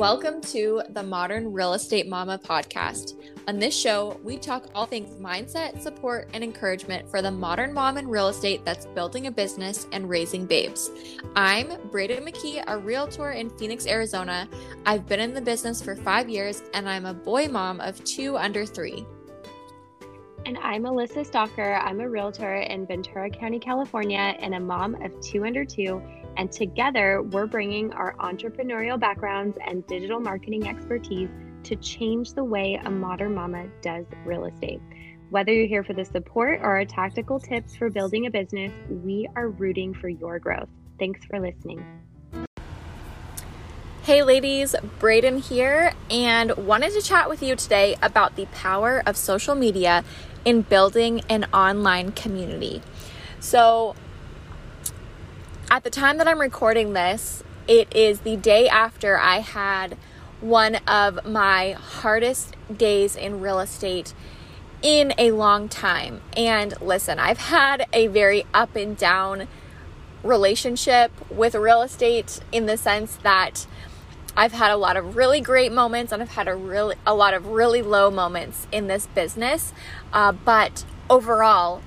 Welcome to the Modern Real Estate Mama podcast. On this show, we talk all things mindset, support, and encouragement for the modern mom in real estate that's building a business and raising babes. I'm Braiden McKee, a realtor in Phoenix, Arizona. I've been in the business for five years, and I'm a boy mom of two under three. And I'm Alyssa Stalker. I'm a realtor in Ventura County, California, and a mom of two under two and together, we're bringing our entrepreneurial backgrounds and digital marketing expertise to change the way a modern mama does real estate. Whether you're here for the support or our tactical tips for building a business, we are rooting for your growth. Thanks for listening. Hey ladies, Braiden here, and wanted to chat with you today about the power of social media in building an online community. So, at the time that I'm recording this, it is the day after I had one of my hardest days in real estate in a long time. And listen, I've had a very up and down relationship with real estate in the sense that I've had a lot of really great moments and I've had a really a lot of really low moments in this business. Uh, but overall,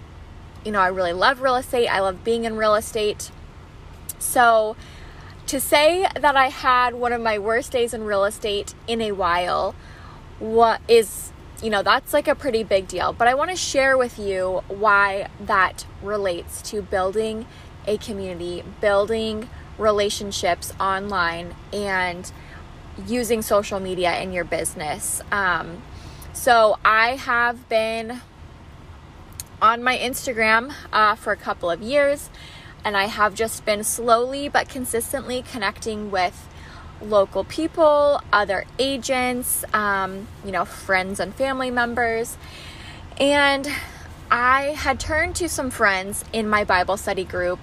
you know, I really love real estate. I love being in real estate. So, to say that I had one of my worst days in real estate in a while, what is, you know, that's like a pretty big deal. But I want to share with you why that relates to building a community, building relationships online, and using social media in your business. Um, so I have been on my Instagram uh, for a couple of years and I have just been slowly but consistently connecting with local people, other agents, um, you know, friends and family members. And I had turned to some friends in my Bible study group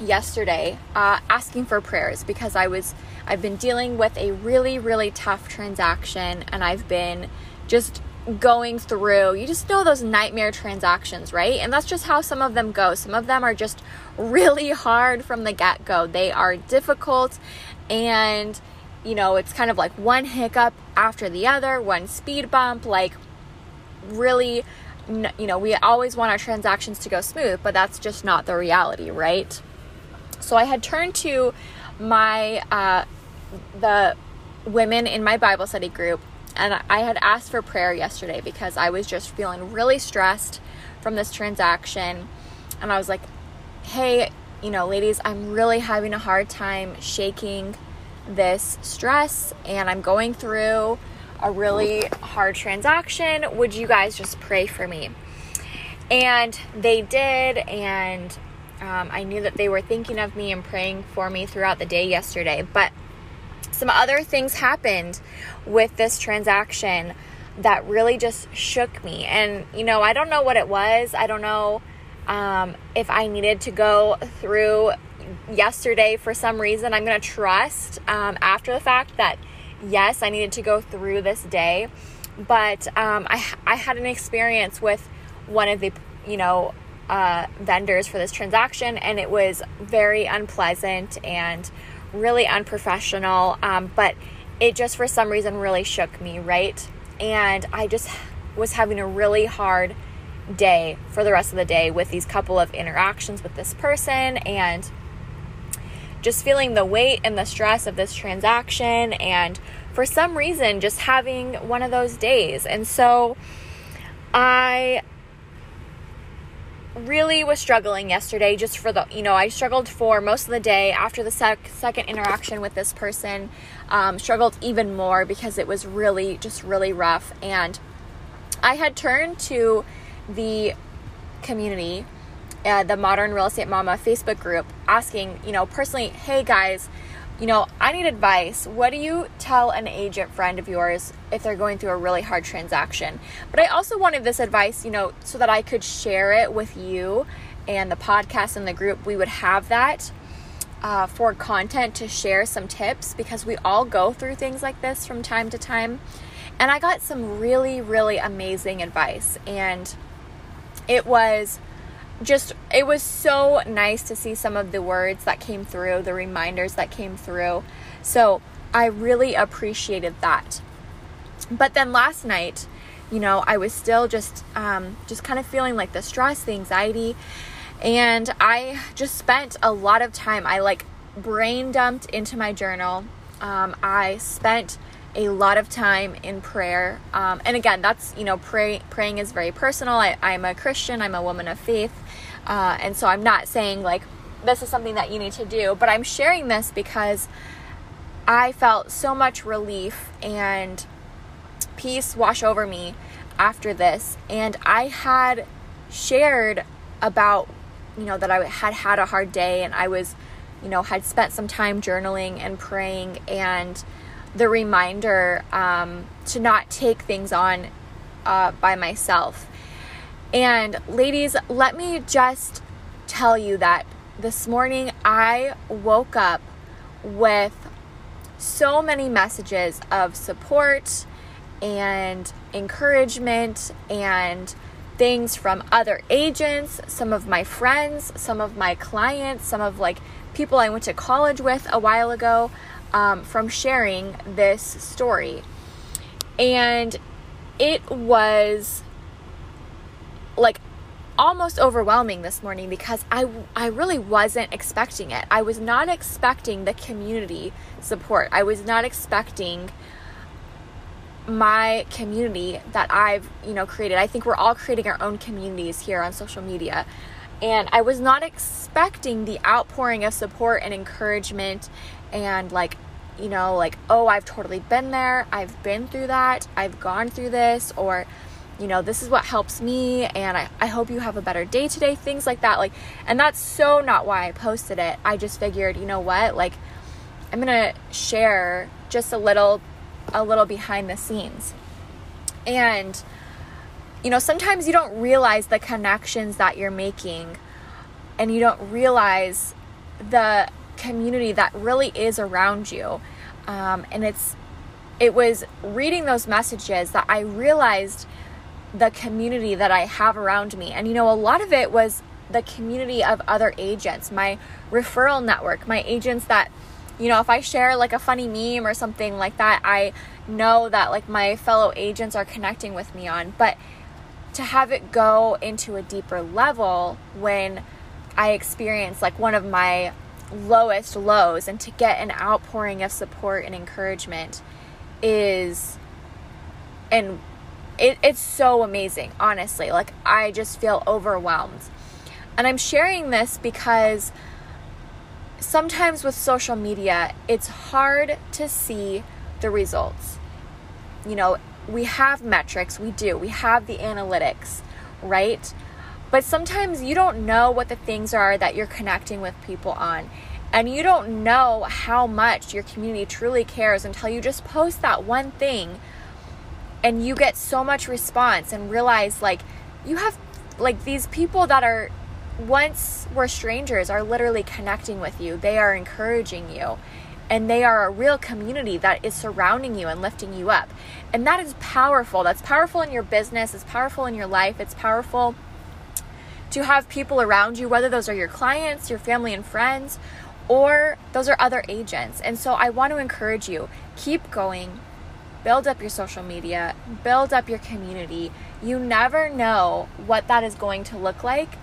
yesterday uh, asking for prayers because I was I've been dealing with a really really tough transaction and I've been just going through, you just know those nightmare transactions, right? And that's just how some of them go. Some of them are just really hard from the get go. They are difficult and you know, it's kind of like one hiccup after the other, one speed bump, like really you know, we always want our transactions to go smooth, but that's just not the reality, right? So I had turned to my uh the women in my Bible study group and I had asked for prayer yesterday because I was just feeling really stressed from this transaction. And I was like, hey, you know, ladies, I'm really having a hard time shaking this stress and I'm going through a really hard transaction. Would you guys just pray for me? And they did. And um, I knew that they were thinking of me and praying for me throughout the day yesterday. But some other things happened with this transaction that really just shook me. And, you know, I don't know what it was. I don't know um, if I needed to go through yesterday for some reason. I'm going to trust um, after the fact that, yes, I needed to go through this day. But um, I, I had an experience with one of the, you know, uh, vendors for this transaction, and it was very unpleasant and really unprofessional. Um, but it just for some reason really shook me, right? And I just was having a really hard day for the rest of the day with these couple of interactions with this person and just feeling the weight and the stress of this transaction and for some reason just having one of those days. And so I really was struggling yesterday just for the you know i struggled for most of the day. After the sec- second interaction with this person um, struggled even more because it was really just really rough. And i had turned to the community uh, the modern real estate mama facebook group asking you know personally hey guys you know, I need advice. What do you tell an agent friend of yours if they're going through a really hard transaction? But I also wanted this advice, you know, so that I could share it with you and the podcast and the group. We would have that uh, for content to share some tips because we all go through things like this from time to time. And I got some really, really amazing advice. And it was just it was so nice to see some of the words that came through, the reminders that came through. So, I really appreciated that. But then last night, you know, I was still just um, just kind of feeling like the stress, the anxiety, and I just spent a lot of time. I like brain dumped into my journal. Um, I spent a lot of time in prayer. Um, and again, that's, you know, pray, praying is very personal. I, I'm a Christian, I'm a woman of faith. Uh, and so I'm not saying like this is something that you need to do, but I'm sharing this because I felt so much relief and peace wash over me after this. And I had shared about, you know, that I had had a hard day and I was, you know, had spent some time journaling and praying and the reminder um, to not take things on uh, by myself. And ladies, let me just tell you that this morning I woke up with so many messages of support and encouragement and things from other agents, some of my friends, some of my clients, some of like people I went to college with a while ago um, from sharing this story. And it was like almost overwhelming this morning because I, I really wasn't expecting it. I was not expecting the community support. I was not expecting my community that I've, you know, created. I think we're all creating our own communities here on social media. And I was not expecting the outpouring of support and encouragement and like you know, like, oh, I've totally been there. I've been through that. I've gone through this. Or, you know, this is what helps me. And I, I hope you have a better day today. Things like that. Like, and that's so not why I posted it. I just figured, you know what? Like, I'm going to share just a little, a little behind the scenes. And, you know, sometimes you don't realize the connections that you're making and you don't realize the community that really is around you. Um, and it's it was reading those messages that I realized the community that I have around me. And you know, a lot of it was the community of other agents, my referral network, my agents that, you know, if I share like a funny meme or something like that, I know that like my fellow agents are connecting with me on. But to have it go into a deeper level when I experience like one of my lowest lows and to get an outpouring of support and encouragement is and it, it's so amazing honestly. Like i just feel overwhelmed. And i'm sharing this because sometimes with social media it's hard to see the results. You know we have metrics we do we have the analytics right but sometimes you don't know what the things are that you're connecting with people on. And you don't know how much your community truly cares until you just post that one thing and you get so much response and realize like you have like these people that are once were strangers are literally connecting with you. They are encouraging you and they are a real community that is surrounding you and lifting you up. And that is powerful. That's powerful in your business, it's powerful in your life, it's powerful to have people around you, whether those are your clients, your family and friends, or those are other agents. And so I want to encourage you keep going, build up your social media, build up your community. You never know what that is going to look like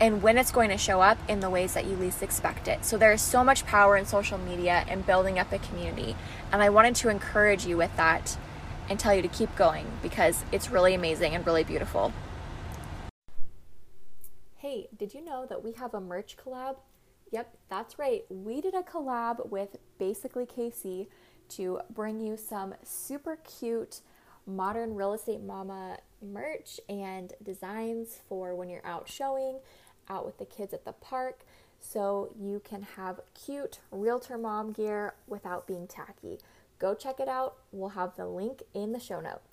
and when it's going to show up in the ways that you least expect it. So there is so much power in social media and building up a community. And I wanted to encourage you with that and tell you to keep going because it's really amazing and really beautiful. Hey, did you know that we have a merch collab? Yep, that's right. We did a collab with Basically Kasie to bring you some super cute modern real estate mama merch and designs for when you're out showing, out with the kids at the park, so you can have cute realtor mom gear without being tacky. Go check it out. We'll have the link in the show notes.